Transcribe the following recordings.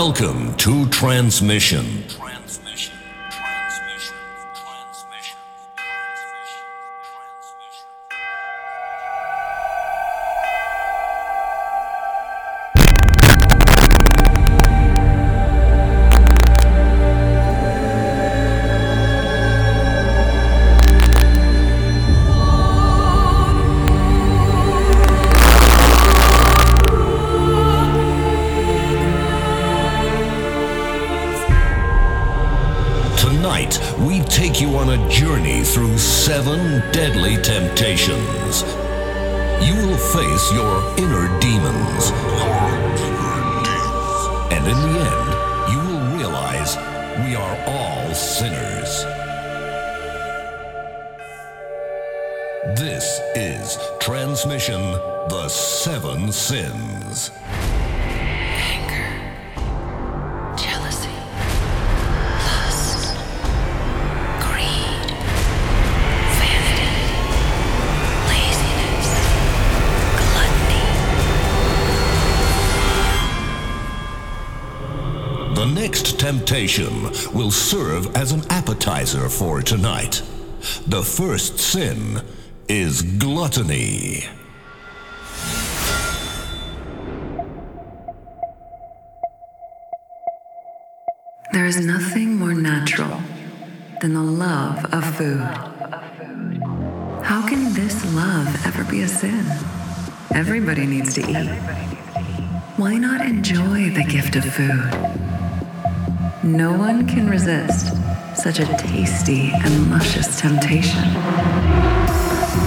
Welcome to Transmission. Sins. anger, jealousy, lust, greed, vanity, laziness, gluttony. The next temptation will serve as an appetizer for tonight. The first sin is gluttony. There is nothing more natural than the love of food. How can this love ever be a sin? Everybody needs to eat. Why not enjoy the gift of food? No one can resist such a tasty and luscious temptation.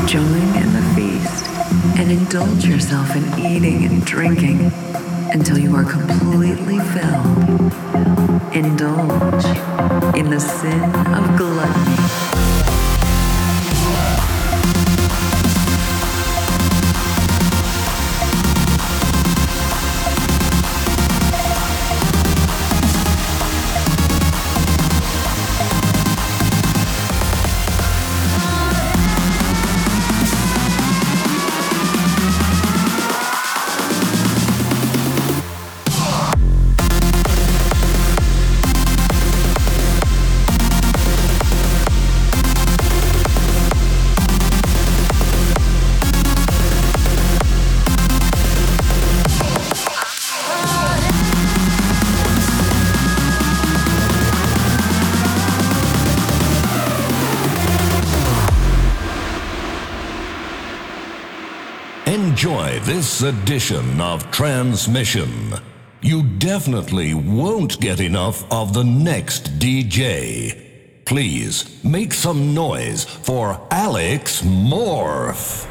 Join in the feast and indulge yourself in eating and drinking until you are completely filled. Indulge in the sin of gluttony. Edition of Transmission. You definitely won't get enough of the next DJ. Please make some noise for Alex Morph.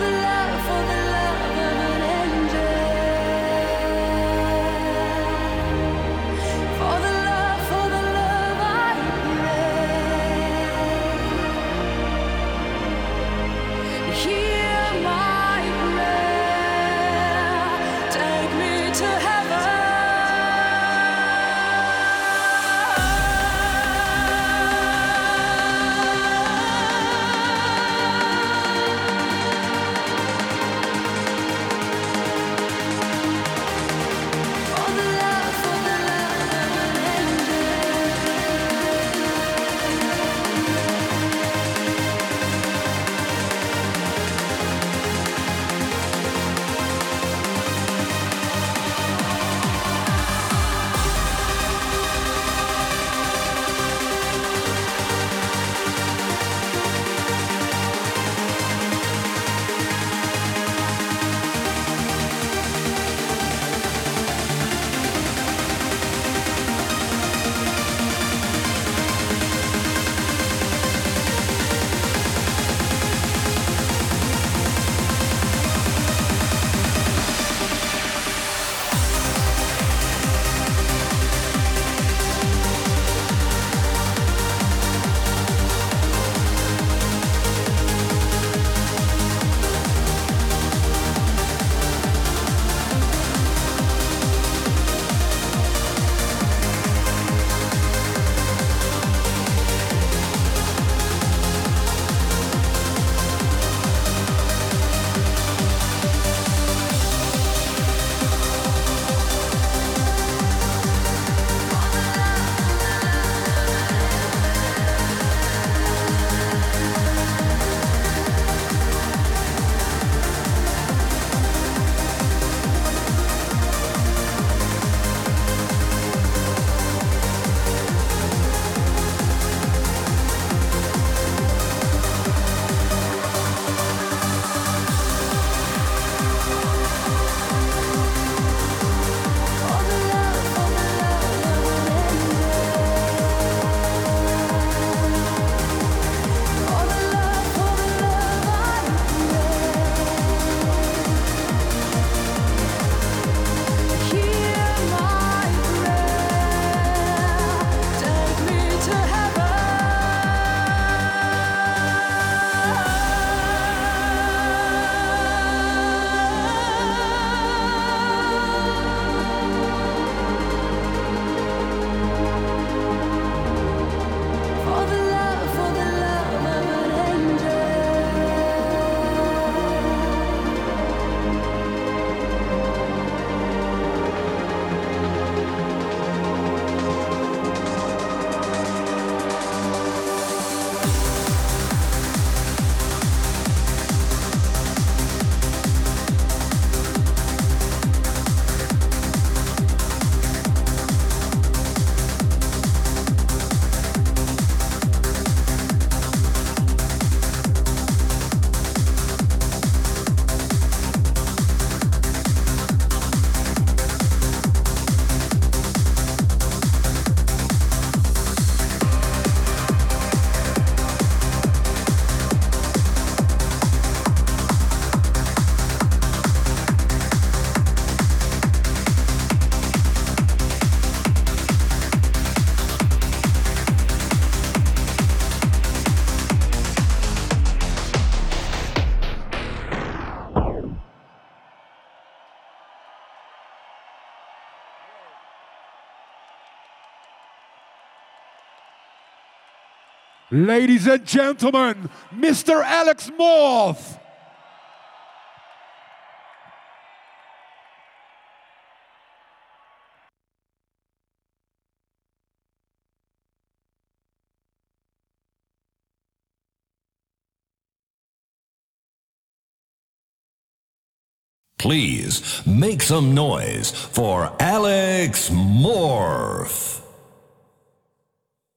the love Ladies and gentlemen, Mr. Alex Morph. Please make some noise for Alex Morph.